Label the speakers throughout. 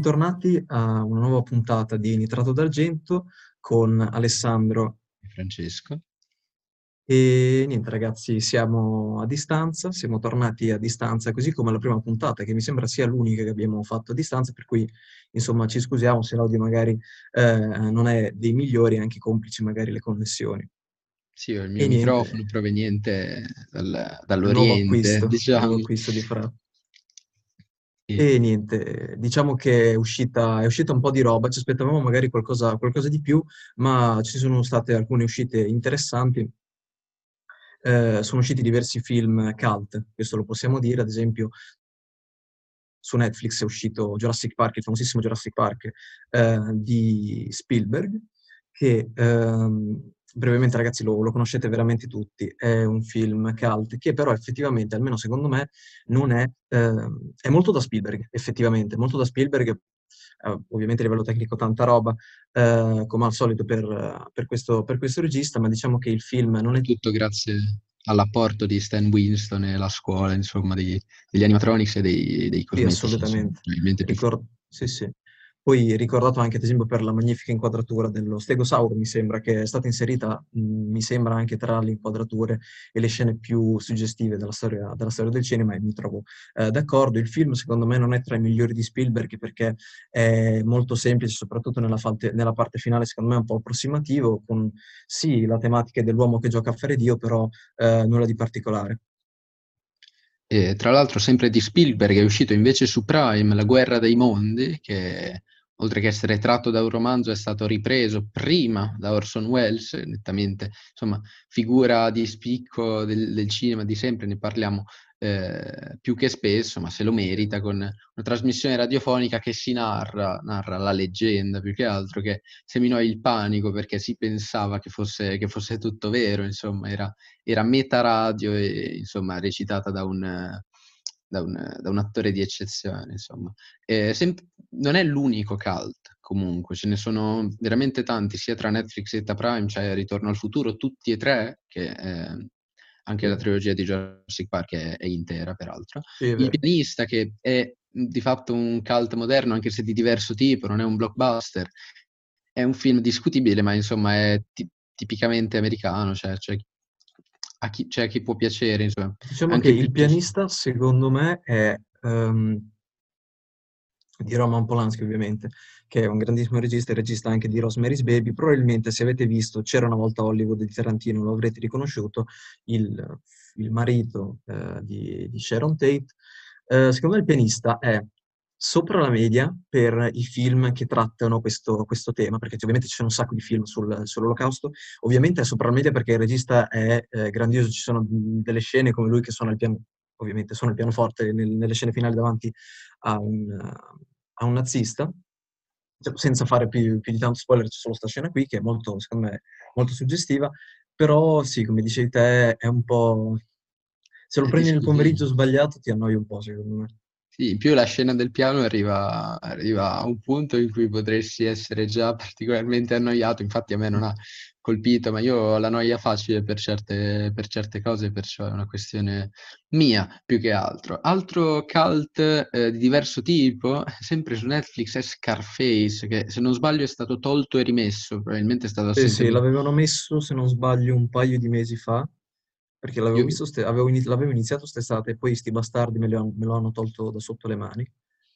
Speaker 1: Bentornati a una nuova puntata di Nitrato d'Argento con Alessandro
Speaker 2: e Francesco.
Speaker 1: E niente ragazzi, siamo a distanza, siamo tornati a distanza, così come la prima puntata, che mi sembra sia l'unica che abbiamo fatto a distanza, per cui insomma ci scusiamo se l'audio magari eh, non è dei migliori, anche complici magari le connessioni.
Speaker 2: Sì, ho il mio e microfono niente. proveniente dal, dall'Oriente,
Speaker 1: nuovo acquisto,
Speaker 2: diciamo.
Speaker 1: nuovo acquisto di Fra. E niente, diciamo che è uscita, è uscita un po' di roba, ci aspettavamo magari qualcosa, qualcosa di più, ma ci sono state alcune uscite interessanti. Eh, sono usciti diversi film cult, questo lo possiamo dire, ad esempio su Netflix è uscito Jurassic Park, il famosissimo Jurassic Park eh, di Spielberg, che ehm, brevemente ragazzi lo, lo, conoscete veramente tutti, è un film cult che però effettivamente, almeno secondo me, non è, eh, è molto da Spielberg, effettivamente, molto da Spielberg, eh, ovviamente a livello tecnico tanta roba, eh, come al solito per, per, questo, per, questo, regista, ma diciamo che il film non è...
Speaker 2: Tutto grazie all'apporto di Stan Winston e la scuola, insomma, degli, degli animatronics e dei, dei cosmetici.
Speaker 1: Sì, assolutamente. Ricord- sì, sì. Poi ricordato anche, ad esempio, per la magnifica inquadratura dello stegosauro, mi sembra, che è stata inserita, mh, mi sembra, anche tra le inquadrature e le scene più suggestive della storia, della storia del cinema e mi trovo eh, d'accordo. Il film, secondo me, non è tra i migliori di Spielberg perché è molto semplice, soprattutto nella, falte, nella parte finale, secondo me è un po' approssimativo, con sì la tematica dell'uomo che gioca a fare Dio, però eh, nulla di particolare.
Speaker 2: E, tra l'altro, sempre di Spielberg è uscito invece su Prime La guerra dei mondi, che oltre che essere tratto da un romanzo, è stato ripreso prima da Orson Welles, nettamente, insomma, figura di spicco del, del cinema di sempre, ne parliamo eh, più che spesso, ma se lo merita, con una trasmissione radiofonica che si narra, narra la leggenda più che altro, che seminò il panico perché si pensava che fosse, che fosse tutto vero, insomma, era, era meta radio e insomma recitata da un da un, da un attore di eccezione, insomma. Eh, sem- non è l'unico cult, comunque, ce ne sono veramente tanti, sia tra Netflix e Prime, cioè Ritorno al futuro, tutti e tre, che eh, anche la trilogia di Jurassic Park è, è intera, peraltro. Sì, Il pianista, che è di fatto un cult moderno, anche se di diverso tipo, non è un blockbuster, è un film discutibile, ma insomma è t- tipicamente americano, cioè, cioè a chi, cioè, a chi può piacere. Insomma.
Speaker 1: Diciamo Anche che il pianista, secondo me, è um, di Roman Polanski, ovviamente, che è un grandissimo regista, e regista anche di Rosemary's Baby. Probabilmente, se avete visto C'era una volta Hollywood di Tarantino, lo avrete riconosciuto, il, il marito uh, di, di, Sharon Tate. Uh, secondo me il pianista è sopra la media per i film che trattano questo, questo tema, perché ovviamente ci sono un sacco di film sul, sull'olocausto, ovviamente è sopra la media perché il regista è eh, grandioso, ci sono delle scene come lui che suona il piano, ovviamente suona il pianoforte nel, nelle scene finali davanti a un, a un nazista, senza fare più, più, di tanto spoiler c'è solo questa scena qui che è molto, secondo me, molto suggestiva, però sì, come dicevi te, è un po'... Se lo prendi nel pomeriggio sbagliato ti annoi un po', secondo me.
Speaker 2: Sì, in più la scena del piano arriva, arriva a un punto in cui potresti essere già particolarmente annoiato, infatti a me non ha colpito, ma io ho la noia facile per certe, per certe cose, perciò è una questione mia più che altro. Altro cult eh, di diverso tipo, sempre su Netflix, è Scarface, che se non sbaglio è stato tolto e rimesso, probabilmente è stato...
Speaker 1: Sì, sì, l'avevano messo, se non sbaglio, un paio di mesi fa, perché l'avevo, Io... visto ste- avevo iniz- l'avevo iniziato quest'estate e poi sti bastardi me, han- me lo hanno tolto da sotto le mani.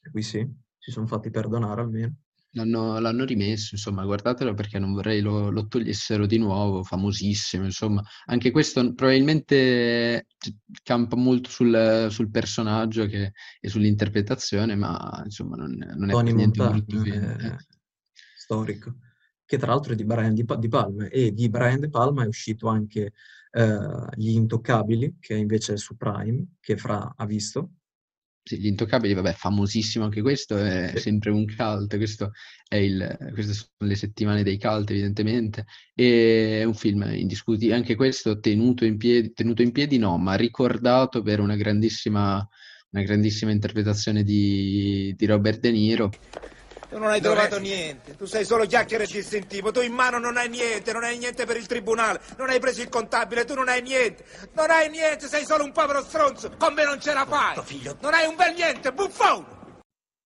Speaker 1: E qui sì, si sono fatti perdonare almeno.
Speaker 2: L'hanno, l'hanno rimesso, insomma, guardatelo perché non vorrei lo, lo togliessero di nuovo, famosissimo, insomma. Anche questo probabilmente campa molto sul, sul personaggio che, e sull'interpretazione, ma insomma non, non è
Speaker 1: Tony
Speaker 2: niente molto bene.
Speaker 1: eh, storico, che tra l'altro è di Brian di, di Palma e di Brian De Palma è uscito anche uh, Gli Intoccabili, che invece è su Prime, che Fra ha visto.
Speaker 2: Sì, Gli Intoccabili, vabbè, famosissimo anche questo, è sempre un cult, questo è il, queste sono le settimane dei cult evidentemente, e è un film indiscutibile, anche questo tenuto in piedi, tenuto in piedi no, ma ricordato per una grandissima, una grandissima interpretazione di, di Robert De Niro.
Speaker 3: Tu non hai non trovato è... niente, tu sei solo chiacchiere e distintivo, tu in mano non hai niente, non hai niente per il tribunale, non hai preso il contabile, tu non hai niente, non hai niente, sei solo un povero stronzo, con me non ce la fai, figlio. non hai un bel niente, buffone!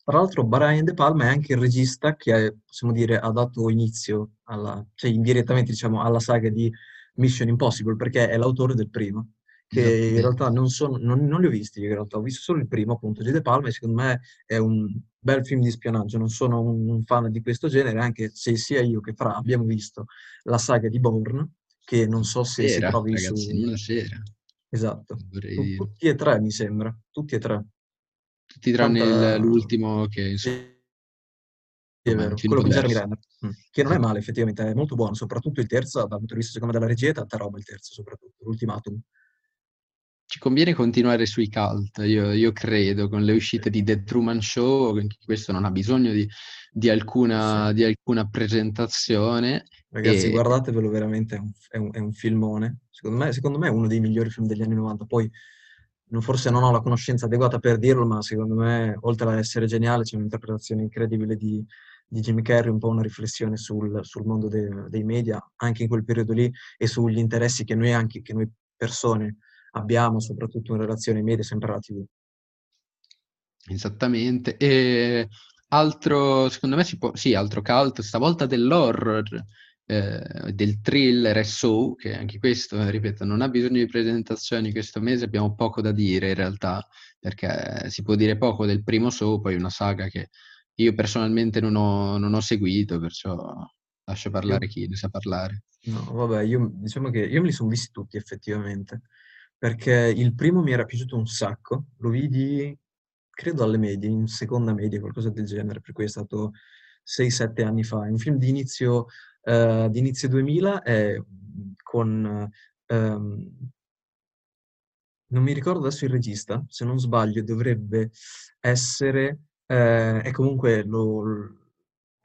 Speaker 1: Tra l'altro Brian De Palma è anche il regista che, possiamo dire, ha dato inizio, alla, cioè indirettamente diciamo, alla saga di Mission Impossible, perché è l'autore del primo che in realtà non, sono, non, non, li ho visti, in realtà ho visto solo il primo, appunto, G. De Palma, e secondo me è un bel film di spionaggio, non sono un, fan di questo genere, anche se sia io che Fra abbiamo visto la saga di Bourne, che non so se
Speaker 2: sera,
Speaker 1: si trovi
Speaker 2: ragazzi,
Speaker 1: su...
Speaker 2: in una sera.
Speaker 1: Esatto, tutti e tre mi sembra, tutti e tre.
Speaker 2: Tutti tranne Quanta... l'ultimo che...
Speaker 1: Sì, è vero, quello con Jeremy Renner, mm. che non è male effettivamente, è molto buono, soprattutto il terzo, dal punto di vista secondo me della regia, è tanta roba il terzo soprattutto, l'ultimatum
Speaker 2: ci conviene continuare sui cult, io, io, credo, con le uscite di The Truman Show, questo non ha bisogno di, di, alcuna, sì. di alcuna, presentazione.
Speaker 1: Ragazzi, e... guardatevelo veramente, è un, è, un, è un, filmone. Secondo me, secondo me è uno dei migliori film degli anni 90. Poi, forse non ho la conoscenza adeguata per dirlo, ma secondo me, oltre ad essere geniale, c'è un'interpretazione incredibile di, di Jim Carrey, un po' una riflessione sul, sul mondo de, dei media, anche in quel periodo lì, e sugli interessi che noi, anche, che noi persone abbiamo, soprattutto in relazione ai media, sempre alla TV.
Speaker 2: Esattamente. E altro, secondo me, si può, sì, altro cult, stavolta dell'horror, eh, del thriller e so, che anche questo, ripeto, non ha bisogno di presentazioni questo mese, abbiamo poco da dire in realtà, perché si può dire poco del primo so, poi una saga che io personalmente non ho, non ho seguito, perciò lascio parlare chi ne sa parlare.
Speaker 1: No, vabbè, io diciamo che io me li sono visti tutti effettivamente perché il primo mi era piaciuto un sacco, lo vidi credo alle medie, in seconda media, qualcosa del genere, per cui è stato 6-7 anni fa. Un film di inizio, uh, di inizio 2000 è con... Um, non mi ricordo adesso il regista, se non sbaglio dovrebbe essere... Eh, è comunque lo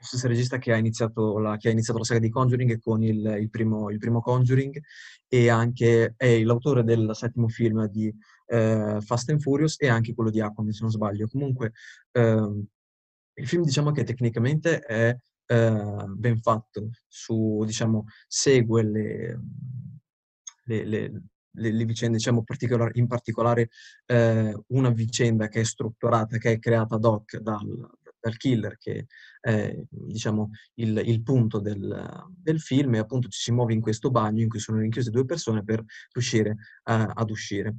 Speaker 1: stesso regista che ha iniziato la, ha iniziato la saga di Conjuring con il, il, primo, il, primo, Conjuring e anche è l'autore del settimo film di eh, Fast and Furious e anche quello di Aquaman, se non sbaglio. Comunque ehm, il film diciamo che tecnicamente è eh, ben fatto, su, diciamo, segue le, le, le le, le, vicende, diciamo, particolar, in particolare eh, una vicenda che è strutturata, che è creata ad hoc dal, dal killer, che è diciamo, il, il punto del, del, film, e appunto ci si muove in questo bagno in cui sono rinchiuse due persone per riuscire uh, ad uscire.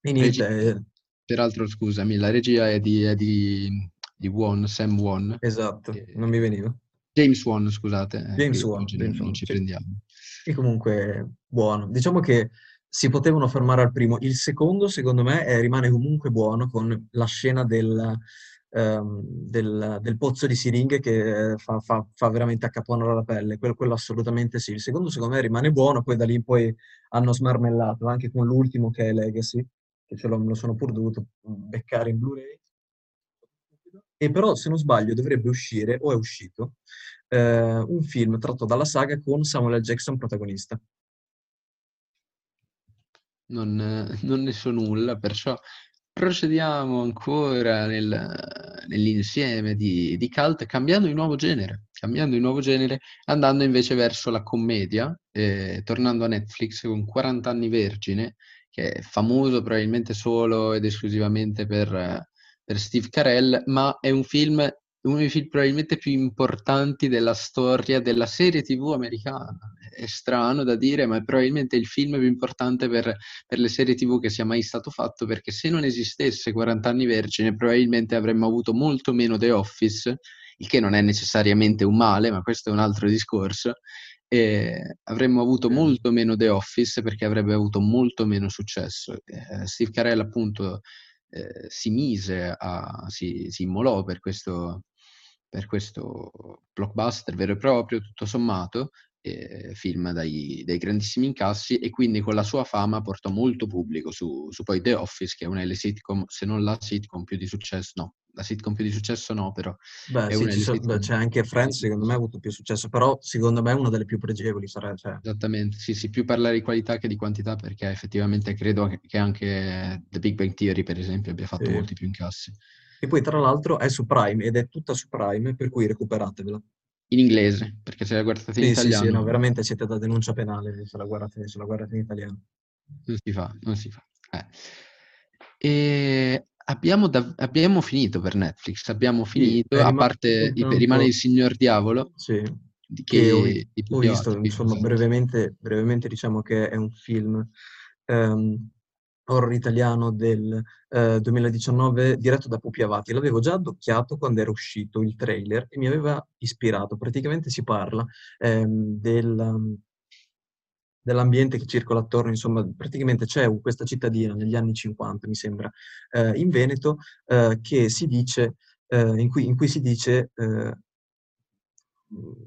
Speaker 2: E niente, Regi- peraltro, scusami, la regia è di, è di, di Won, Sam Won.
Speaker 1: Esatto, che... non mi veniva.
Speaker 2: James Wan, scusate.
Speaker 1: Eh, James Wan.
Speaker 2: Non, non ci prendiamo.
Speaker 1: E comunque buono. Diciamo che si potevano fermare al primo. Il secondo, secondo me, è, rimane comunque buono con la scena del, ehm, del, del, pozzo di siringhe che fa, fa, fa veramente accaponare la pelle, quello, quello, assolutamente sì. Il secondo secondo me rimane buono, poi da lì in poi hanno smarmellato, anche con l'ultimo che è Legacy, che ce l'ho, me lo sono pur dovuto beccare in Blu-ray. E però, se non sbaglio, dovrebbe uscire, o è uscito, eh, un film tratto dalla saga con Samuel L. Jackson protagonista.
Speaker 2: Non, non ne so nulla, perciò procediamo ancora nel, nell'insieme di, di cult cambiando di nuovo genere, cambiando di nuovo genere, andando invece verso la commedia, eh, tornando a Netflix con 40 anni vergine, che è famoso probabilmente solo ed esclusivamente per, per Steve Carell, ma è un film uno dei film probabilmente più importanti della storia della serie TV americana. È strano da dire, ma è probabilmente il film più importante per, per, le serie TV che sia mai stato fatto, perché se non esistesse 40 anni vergine, probabilmente avremmo avuto molto meno The Office, il che non è necessariamente un male, ma questo è un altro discorso. E avremmo avuto molto meno The Office perché avrebbe avuto molto meno successo. Eh, Steve Carell, appunto, eh, si mise a, si, si immolò per questo, per questo blockbuster vero e proprio, tutto sommato, eh, film dai, dai, grandissimi incassi e quindi con la sua fama portò molto pubblico su, su, poi The Office, che è una delle sitcom, se non la sitcom più di successo, no, la sitcom più di successo no, però
Speaker 1: Beh, sì, so, beh, c'è anche Friends, secondo me ha avuto più successo, però secondo me è una delle più pregevoli. Sarà, cioè.
Speaker 2: Esattamente, sì, sì, più parlare di qualità che di quantità, perché effettivamente credo che anche The Big Bang Theory, per esempio, abbia fatto sì. molti più incassi.
Speaker 1: E poi tra l'altro è su Prime ed è tutta su Prime, per cui recuperatevela
Speaker 2: in inglese, perché se la guardate in
Speaker 1: sì,
Speaker 2: italiano...
Speaker 1: Sì, sì, no, veramente siete da denuncia penale se la guardate, se la guardate in italiano.
Speaker 2: Non si fa, non si fa. Eh. E abbiamo, da... abbiamo, finito per Netflix, abbiamo finito, sì, a parte i... rimane il Signor Diavolo.
Speaker 1: Sì. Che, che ho, ho visto, insomma, brevemente, brevemente diciamo che è un film... Um, horror italiano del eh, 2019 diretto da Pupi Avati. L'avevo già addocchiato quando era uscito il trailer e mi aveva ispirato. Praticamente si parla ehm, del, dell'ambiente che circola attorno, insomma, praticamente c'è questa cittadina negli anni 50, mi sembra, eh, in Veneto, eh, che si dice, eh, in cui, in, cui, si dice eh,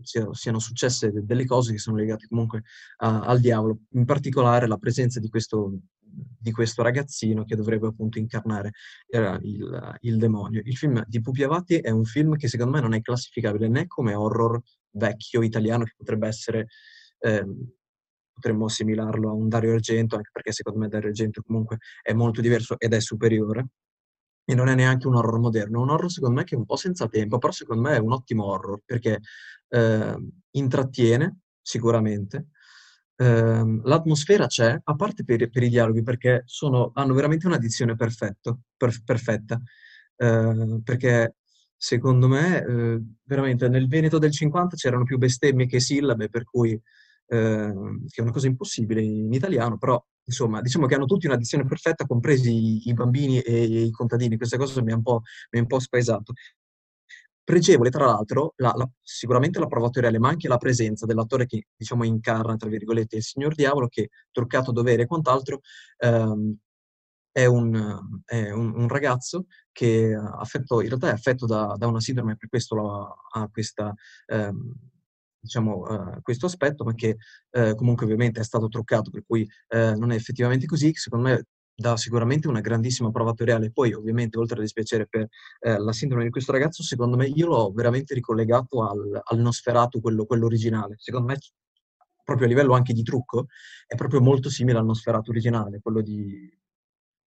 Speaker 1: siano successe delle cose che sono legate comunque a, al diavolo, in particolare la presenza di questo di questo ragazzino che dovrebbe appunto incarnare il, il, demonio. Il film di Pupi Avati è un film che secondo me non è classificabile né come horror vecchio italiano che potrebbe essere, eh, potremmo assimilarlo a un Dario Argento, anche perché secondo me Dario Argento comunque è molto diverso ed è superiore. E non è neanche un horror moderno, è un horror secondo me che è un po' senza tempo, però secondo me è un ottimo horror perché eh, intrattiene sicuramente, Ehm, l'atmosfera c'è, a parte per, per i dialoghi, perché sono, hanno veramente una dizione perfetto, per, perfetta. Eh, perché secondo me, eh, veramente nel Veneto del 50 c'erano più bestemmie che sillabe, per cui eh, che è una cosa impossibile in italiano, però insomma, diciamo che hanno tutti una dizione perfetta, compresi i, bambini e i contadini. Questa cosa mi ha un mi ha un po spaesato. Pregevole, tra l'altro, la, la, sicuramente la prova attoriale, ma anche la presenza dell'attore che, diciamo, incarna, tra virgolette, il signor Diavolo, che, truccato dovere e quant'altro, ehm, è, un, è un, un, ragazzo che affetto, in realtà è affetto da, da una sindrome, per questo ha questa, ehm, diciamo, uh, questo aspetto, ma che uh, comunque ovviamente è stato truccato, per cui uh, non è effettivamente così. Secondo me dà sicuramente una grandissima prova attoriale. Poi, ovviamente, oltre a dispiacere per eh, la sindrome di questo ragazzo, secondo me io l'ho veramente ricollegato al, al Nosferatu, quello, quello, originale. Secondo me, proprio a livello anche di trucco, è proprio molto simile al Nosferatu originale, quello di,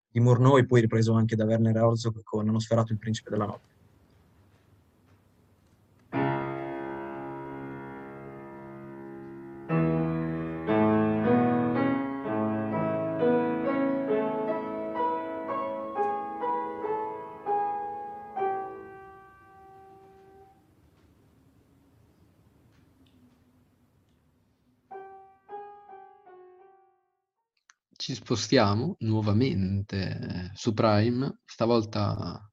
Speaker 1: di Murnau e poi ripreso anche da Werner Herzog con Nosferatu, il principe della notte.
Speaker 2: Spostiamo nuovamente su Prime, stavolta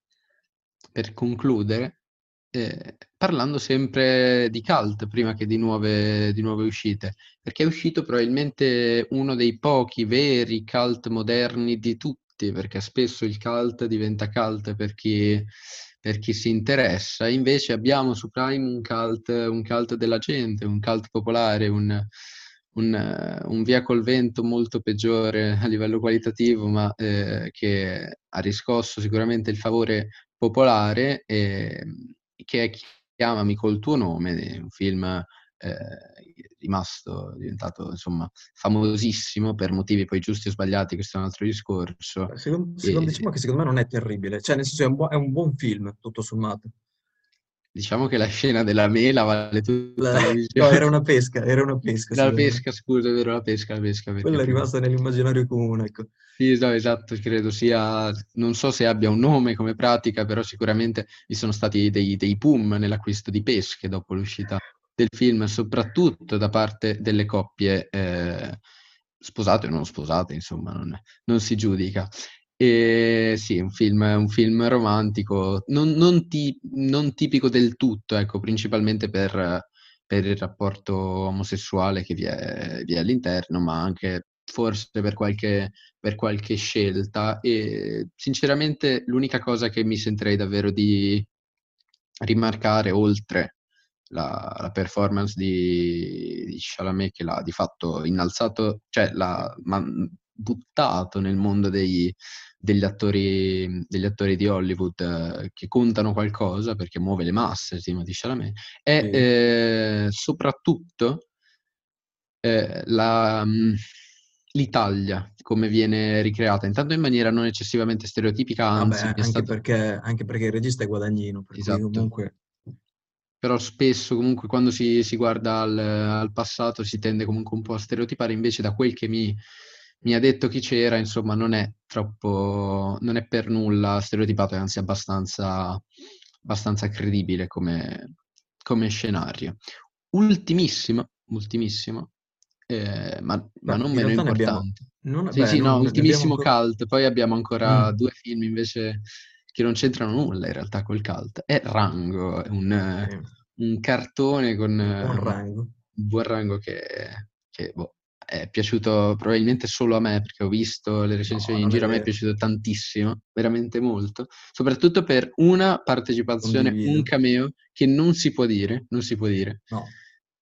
Speaker 2: per concludere, eh, parlando sempre di cult prima che di nuove, di nuove uscite, perché è uscito probabilmente uno dei pochi veri cult moderni di tutti, perché spesso il cult diventa cult per chi, per chi si interessa, invece abbiamo su Prime un cult, un cult della gente, un cult popolare, un un, un, via col vento molto peggiore a livello qualitativo, ma eh, che ha riscosso sicuramente il favore popolare, eh, che è Chiamami col tuo nome, un film eh, rimasto, diventato insomma famosissimo per motivi poi giusti o sbagliati, questo è un altro discorso.
Speaker 1: Secondo, secondo, e... Diciamo che secondo me non è terribile, cioè nel senso è un, bu- è un buon film, tutto sommato.
Speaker 2: Diciamo che la scena della mela vale tutta
Speaker 1: la, la visione. No, era una pesca, era una pesca.
Speaker 2: La pesca, scusa, è vero, la pesca, la pesca.
Speaker 1: Quella è rimasta nell'immaginario comune, ecco.
Speaker 2: Sì, no, esatto, credo sia, non so se abbia un nome come pratica, però sicuramente vi sono stati dei, dei boom nell'acquisto di pesche dopo l'uscita del film, soprattutto da parte delle coppie eh, sposate o non sposate, insomma, non, non si giudica. E sì, un film, un film romantico, non, non, ti, non, tipico del tutto, ecco, principalmente per, per il rapporto omosessuale che vi è, vi è, all'interno, ma anche forse per qualche, per qualche scelta. E sinceramente l'unica cosa che mi sentirei davvero di rimarcare, oltre la, la performance di, di Chalamet che l'ha di fatto innalzato, cioè l'ha man, buttato nel mondo dei, degli, attori, degli attori di Hollywood eh, che contano qualcosa perché muove le masse, Timothy Chalamet, e sì. eh, soprattutto eh, la, mm, l'Italia, come viene ricreata, intanto in maniera non eccessivamente stereotipica, anzi...
Speaker 1: Vabbè, anche, stato... perché, anche, perché, il regista è guadagnino, per esatto. comunque...
Speaker 2: Però spesso comunque quando si, si guarda al, al, passato si tende comunque un po' a stereotipare, invece da quel che mi, mi ha detto chi c'era, insomma, non è troppo, non è per nulla stereotipato, è anzi abbastanza, abbastanza credibile come, come scenario. Ultimissimo, ultimissimo, eh, ma, ma, non meno importante. Abbiamo... Non, sì, beh, sì, no, ultimissimo abbiamo... cult, poi abbiamo ancora mm. due film invece che non c'entrano nulla in realtà col cult. È Rango, un, sì. un cartone con
Speaker 1: rango.
Speaker 2: un buon rango che, che boh, è piaciuto probabilmente solo a me perché ho visto le recensioni no, in giro, a me è piaciuto tantissimo, veramente molto, soprattutto per una partecipazione, Condivido. un cameo che non si può dire, non si può dire.
Speaker 1: No.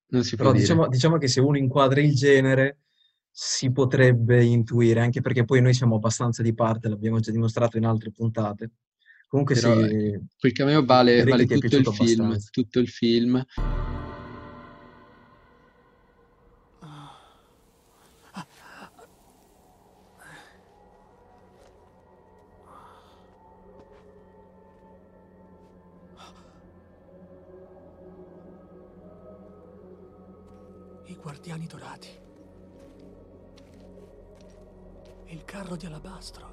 Speaker 1: Non si può Però dire. Diciamo, diciamo che se uno inquadra il genere si potrebbe intuire, anche perché poi noi siamo abbastanza di parte, l'abbiamo già dimostrato in altre puntate. Comunque Però, sì,
Speaker 2: quel cameo vale, vale tutto, il film, tutto il film.
Speaker 4: Carro di alabastro.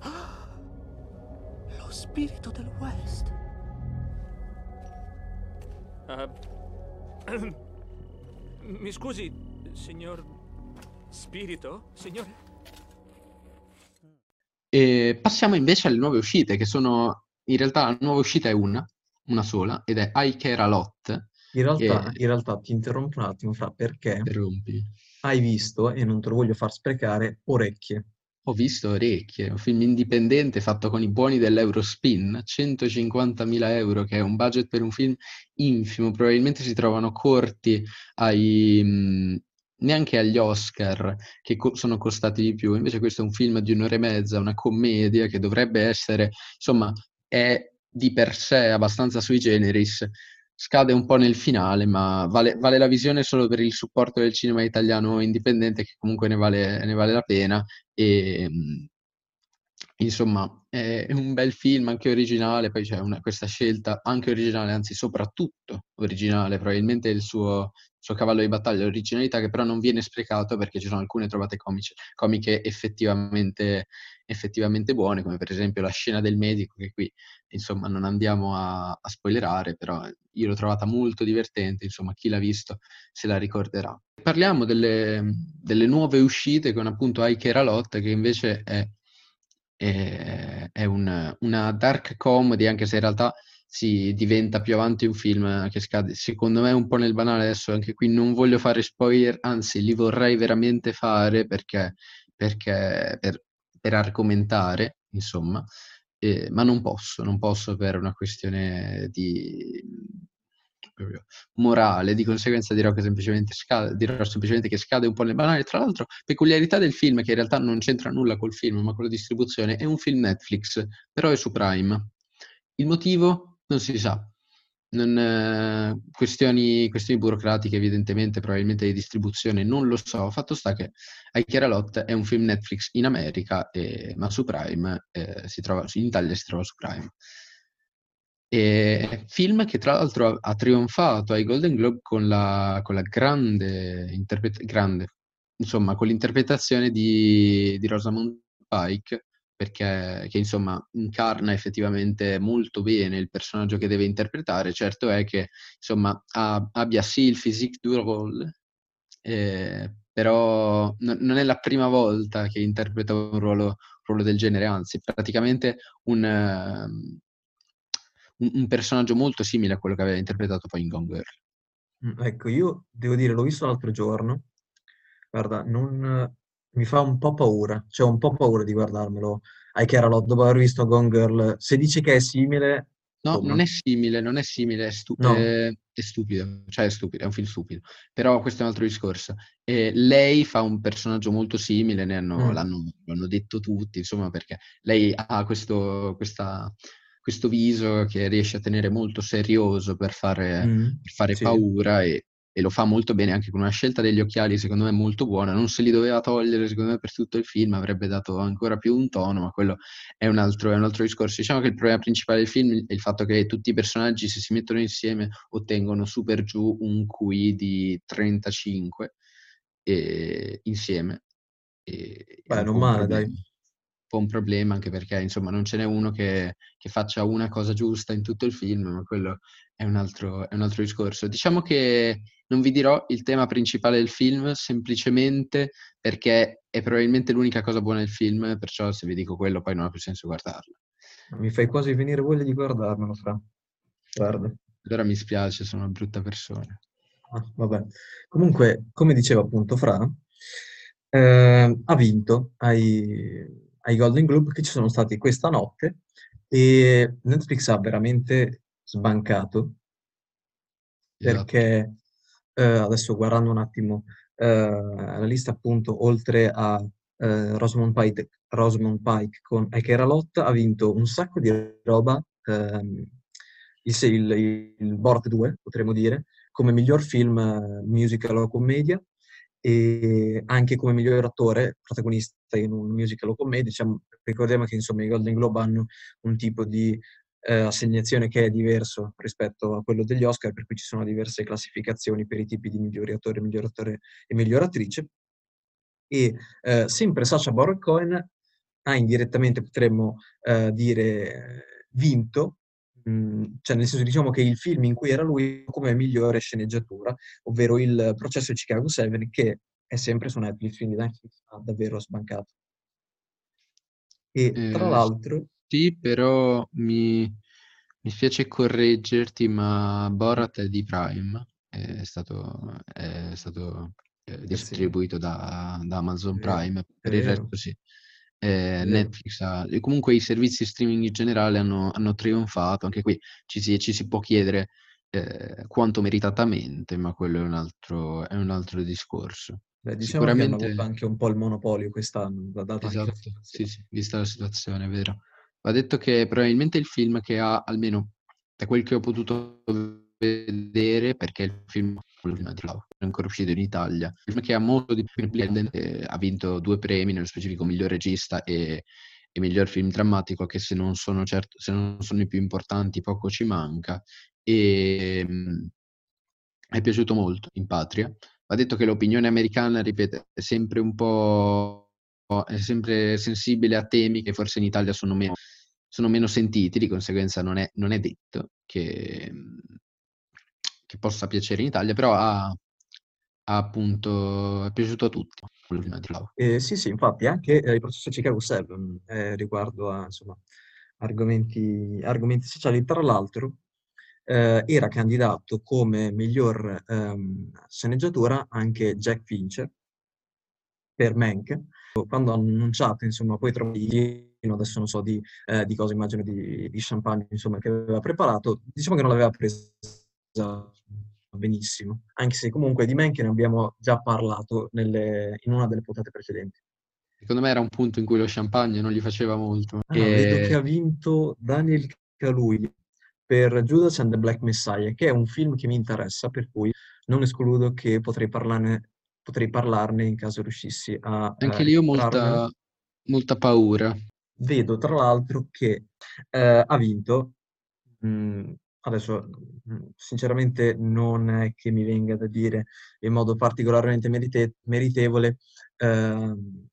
Speaker 4: Ah! Lo spirito del West. Uh, mi scusi, signor Spirito? Signore?
Speaker 2: E passiamo invece alle nuove uscite, che sono in realtà la nuova uscita è una, una sola, ed è I Care A Lot.
Speaker 1: In realtà, che... in realtà ti interrompo un attimo, fra perché
Speaker 2: Interrompi.
Speaker 1: Hai visto, e non te lo voglio far sprecare, Orecchie.
Speaker 2: Ho visto Orecchie, un film indipendente fatto con i buoni dell'Eurospin, 150.000 euro, che è un budget per un film infimo, probabilmente si trovano corti ai, mh, neanche agli Oscar, che co- sono costati di più. Invece questo è un film di un'ora e mezza, una commedia che dovrebbe essere, insomma, è di per sé abbastanza sui generis, scade un po' nel finale, ma vale, vale, la visione solo per il supporto del cinema italiano indipendente, che comunque ne vale, ne vale la pena. E, insomma, è un bel film anche originale, poi c'è una, questa scelta anche originale, anzi soprattutto originale, probabilmente il suo, suo cavallo di battaglia, l'originalità che però non viene sprecato perché ci sono alcune trovate comiche, comiche effettivamente, effettivamente buone, come per esempio la scena del medico, che qui insomma non andiamo a, a spoilerare, però io l'ho trovata molto divertente, insomma chi l'ha visto se la ricorderà. Parliamo delle, delle nuove uscite con appunto Ike Ralot, che invece è, è, è un, una dark comedy, anche se in realtà si diventa più avanti un film che scade, secondo me un po' nel banale adesso, anche qui non voglio fare spoiler, anzi li vorrei veramente fare perché, perché per, per argomentare, insomma, eh, ma non posso, non posso per una questione di morale, di conseguenza dirò semplicemente scade, dirò semplicemente che scade un po' nel banale. Tra l'altro, peculiarità del film, che in realtà non c'entra nulla col film, ma con la distribuzione, è un film Netflix, però è su Prime. Il motivo? Non si sa. Non, eh, questioni, questioni burocratiche, evidentemente, probabilmente di distribuzione, non lo so. Fatto sta che I Care Lot è un film Netflix in America, e, ma su Prime, eh, si trova, in Italia si trova su Prime. E film che tra l'altro ha, ha trionfato ai Golden Globe con la, con la grande, interpre- grande, insomma, con l'interpretazione di, di Rosamund Pike perché che, insomma incarna effettivamente molto bene il personaggio che deve interpretare. Certo è che insomma ha, abbia sì il physique du rôle, eh, però n- non è la prima volta che interpreta un ruolo, ruolo del genere, anzi praticamente un, uh, un, personaggio molto simile a quello che aveva interpretato poi in Gone Girl.
Speaker 1: Mm, ecco, io devo dire, l'ho visto l'altro giorno, guarda, non, mi fa un po' paura, cioè un po' paura di guardarmelo. Ai Carolot, dopo aver visto Gone Girl, se dici che è simile,
Speaker 2: No,
Speaker 1: insomma.
Speaker 2: non è simile, non è simile, è, stu-
Speaker 1: No.
Speaker 2: è- è stupido, cioè è stupido, è un film stupido, però questo è un altro discorso. E lei fa un personaggio molto simile, ne hanno-
Speaker 1: Mm.
Speaker 2: l'hanno, l'hanno detto tutti, insomma, perché lei ha questo, questa- questo viso che riesce a tenere molto serioso per fare,
Speaker 1: Mm,
Speaker 2: per fare
Speaker 1: sì.
Speaker 2: paura e, e lo fa molto bene anche con una scelta degli occhiali, secondo me molto buona. Non se li doveva togliere, secondo me, per tutto il film, avrebbe dato ancora più un tono, ma quello è un altro, è un altro discorso. Diciamo che il problema principale del film è il fatto che tutti i personaggi, se si mettono insieme, ottengono su per giù un QI di 35 e- insieme. E,
Speaker 1: Beh, non male,
Speaker 2: problema.
Speaker 1: dai.
Speaker 2: Un problema anche perché, insomma, non ce n'è uno che, che faccia una cosa giusta in tutto il film, ma quello è un altro, è un altro discorso. Diciamo che non vi dirò il tema principale del film semplicemente perché è probabilmente l'unica cosa buona del film, perciò se vi dico quello poi non ha più senso guardarlo.
Speaker 1: Mi fai quasi venire voglia di guardarmelo, Fra. Guarda.
Speaker 2: Allora mi spiace, sono una brutta persona.
Speaker 1: Ah, vabbè. Comunque, come diceva appunto Fra, eh, ha vinto ai, ai Golden Globe che ci sono stati questa notte e Netflix ha veramente sbancato
Speaker 2: Esatto.
Speaker 1: perché eh, adesso guardando un attimo eh, la lista appunto oltre a eh, Rosamund Pike, Rosamund Pike con E che era Lotta ha vinto un sacco di roba ehm, il, il, il Borat 2 potremmo dire come miglior film eh, musical o commedia e anche come miglior attore protagonista in un musical o commedia diciamo, ricordiamo che insomma i Golden Globe hanno un tipo di eh, assegnazione che è diverso rispetto a quello degli Oscar, per cui ci sono diverse classificazioni per i tipi di migliori attori, miglior attore e miglior attrice. E eh, sempre Sacha Baron Cohen ha indirettamente, potremmo eh, dire, vinto, mh, cioè nel senso diciamo che il film in cui era lui come migliore sceneggiatura, ovvero il processo di Chicago 7, che è sempre su Netflix, quindi Netflix ha davvero sbancato. E tra
Speaker 2: Eh,
Speaker 1: l'altro,
Speaker 2: Sì, però mi, mi spiace correggerti, ma Borat è di Prime, è stato, è stato eh,
Speaker 1: eh
Speaker 2: distribuito da, da Amazon
Speaker 1: vero,
Speaker 2: Prime, per il
Speaker 1: vero,
Speaker 2: resto sì. Eh,
Speaker 1: vero.
Speaker 2: Netflix ha, e comunque i servizi streaming in generale hanno, hanno trionfato, anche qui ci si, ci si può chiedere eh, quanto meritatamente, ma quello è un altro, è un altro discorso.
Speaker 1: Beh, diciamo che hanno avuto
Speaker 2: Sicuramente...
Speaker 1: anche un po' il monopolio quest'anno, da- data
Speaker 2: Esatto, sì, sì, vista la situazione, è vero. Va detto che probabilmente il film che ha, almeno da quel che ho potuto vedere, perché il film è ancora uscito in Italia, il film che ha molto di più ha vinto due premi, nello specifico miglior regista e, e miglior film drammatico, che se non sono certo, se non sono i più importanti, poco ci manca. E mh, è piaciuto molto in patria. Va detto che l'opinione americana, ripeto, è sempre un po' è sempre sensibile a temi che forse in Italia sono meno, sono meno sentiti, di conseguenza non è, non è detto che, che possa piacere in Italia, però ha, ha appunto è piaciuto a tutti.
Speaker 1: Eh, sì, sì, infatti anche eh, il processo Chicago 7 eh, riguardo a insomma, argomenti, argomenti sociali, tra l'altro eh, era candidato come miglior ehm, sceneggiatura anche Jack Fincher per Mank. Quando hanno annunciato, insomma, poi trovi adesso non so di, eh, di cosa, immagino di, di champagne, insomma, che aveva preparato, diciamo che non l'aveva presa benissimo, anche se comunque di ne abbiamo già parlato nelle, in una delle puntate precedenti.
Speaker 2: Secondo me era un punto in cui lo champagne non gli faceva molto.
Speaker 1: Ah, vedo che
Speaker 2: E
Speaker 1: ha vinto Daniel Kaluuya per Judas and the Black Messiah, che è un film che mi interessa, per cui non escludo che potrei parlarne, potrei parlarne in caso riuscissi a eh,
Speaker 2: anche lì ho molta, molta paura.
Speaker 1: Vedo tra l'altro che eh, ha vinto, mh, adesso mh, sinceramente non è che mi venga da dire in modo particolarmente merite- meritevole ehm,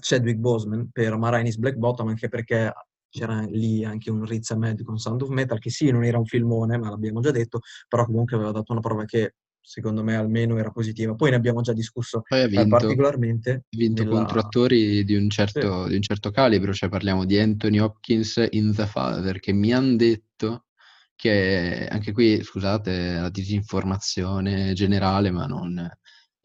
Speaker 1: Chadwick Boseman per Marainis Black Bottom, anche perché c'era lì anche un Riz Ahmed con Sound of Metal, che sì, non era un filmone, ma l'abbiamo già detto, però comunque aveva dato una prova che secondo me almeno era positiva. Poi ne abbiamo già discusso eh,
Speaker 2: vinto,
Speaker 1: particolarmente
Speaker 2: ha vinto
Speaker 1: nella...
Speaker 2: contro attori di un
Speaker 1: Sì.
Speaker 2: certo, di un certo calibro, cioè parliamo di Anthony Hopkins in The Father, che mi hanno detto che anche qui, scusate, la disinformazione generale, ma non,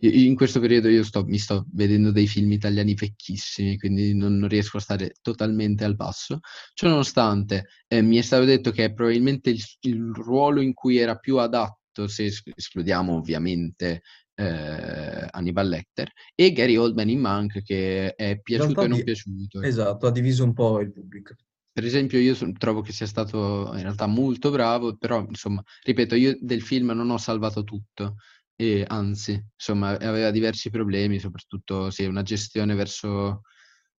Speaker 2: in questo periodo io sto, mi sto vedendo dei film italiani vecchissimi, quindi non, non riesco a stare totalmente al passo. Ciononostante, eh, mi è stato detto che è probabilmente il, il, ruolo in cui era più adatto, se escludiamo ovviamente eh, Hannibal Lecter, e Gary Oldman in Mank, che è piaciuto e non di... piaciuto.
Speaker 1: Ecco. Esatto, ha diviso un po' il pubblico.
Speaker 2: Per esempio, io so, trovo che sia stato in realtà molto bravo, però insomma, ripeto, io del film non ho salvato tutto e anzi, insomma, aveva diversi problemi, soprattutto sì, una gestione verso,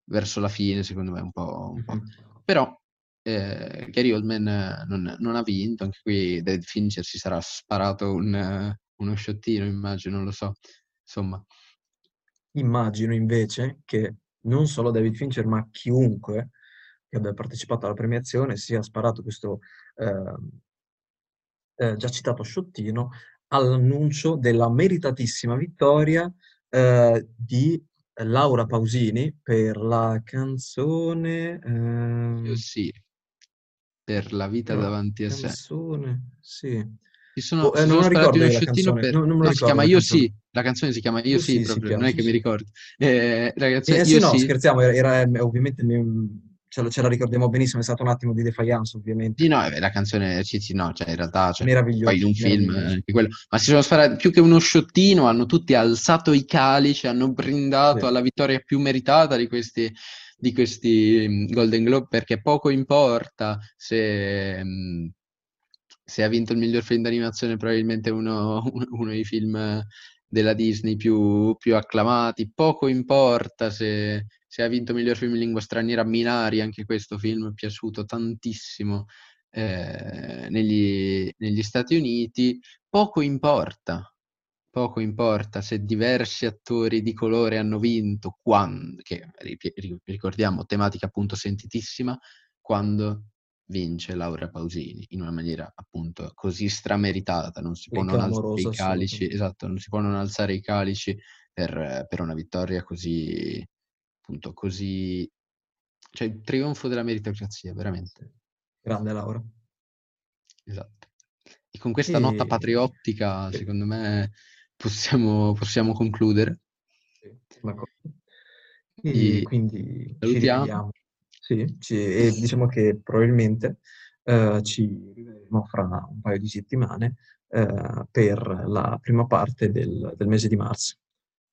Speaker 2: verso la fine, secondo me, un po'. Un po'. Però eh, Gary Oldman non, non, ha vinto, anche qui David Fincher si sarà sparato un, uno sciottino, immagino, non lo so. Insomma.
Speaker 1: Immagino invece che non solo David Fincher, ma chiunque che abbia partecipato alla premiazione sia sparato questo eh, eh, già citato sciottino all'annuncio della meritatissima vittoria eh, di Laura Pausini per la canzone...
Speaker 2: Eh... Sì, per la vita davanti a sé.
Speaker 1: Canzone, sì.
Speaker 2: Ci sono, oh, eh, non ricordo uno sciottino per... No, no, si chiama Io sì, la canzone si chiama Io, Io sì, sì, proprio, non è che mi ricordo. Eh, ragazzi,
Speaker 1: eh, sì, no, sì. scherziamo, era, era ovviamente ce, lo, ce, la ricordiamo benissimo, è stato un attimo di defiance ovviamente.
Speaker 2: Sì, no, la canzone, sì, sì, no, cioè in realtà... Cioè,
Speaker 1: meraviglioso.
Speaker 2: Poi in un film, eh, quello, ma si sono sparati, più che uno sciottino, hanno tutti alzato i calici, hanno brindato sì. alla vittoria più meritata di questi, di questi mm, Golden Globe, perché poco importa se... Mm, se ha vinto il miglior film d'animazione, probabilmente uno, uno dei film della Disney più, più acclamati. Poco importa se, se, ha vinto miglior film in lingua straniera, Minari, anche questo film è piaciuto tantissimo eh, negli, negli Stati Uniti. Poco importa, poco importa se diversi attori di colore hanno vinto, quando, che ricordiamo, tematica appunto sentitissima, quando vince Laura Pausini in una maniera appunto così strameritata, non si può non alzare i calici, esatto, non si può non alzare i calici per, per una vittoria così, appunto, così, cioè il trionfo della meritocrazia, veramente.
Speaker 1: Grande Laura.
Speaker 2: Esatto. E con questa e... nota patriottica, secondo me, possiamo, possiamo concludere.
Speaker 1: Sì, e quindi salutiamo. Sì, ci, e diciamo che probabilmente eh, ci rivedremo fra un paio di settimane eh, per la prima parte del, del mese di marzo.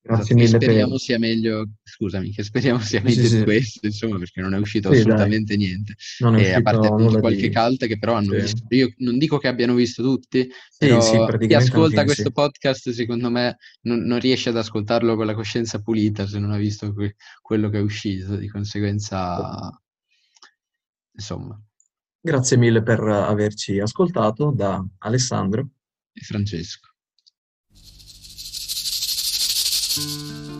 Speaker 2: Grazie esatto, mille. Speriamo per... sia meglio, scusami, che speriamo sia meglio sì, di questo, insomma, perché non è uscito sì, assolutamente dai. niente. Non è e a parte appunto qualche di... cult che però hanno sì. visto. Io non dico che abbiano visto tutti, però chi ascolta questo podcast, secondo me, non, non, riesce ad ascoltarlo con la coscienza pulita se non ha visto que- quello che è uscito. Di conseguenza, insomma.
Speaker 1: Grazie mille per averci ascoltato da Alessandro
Speaker 2: e Francesco. Thank you.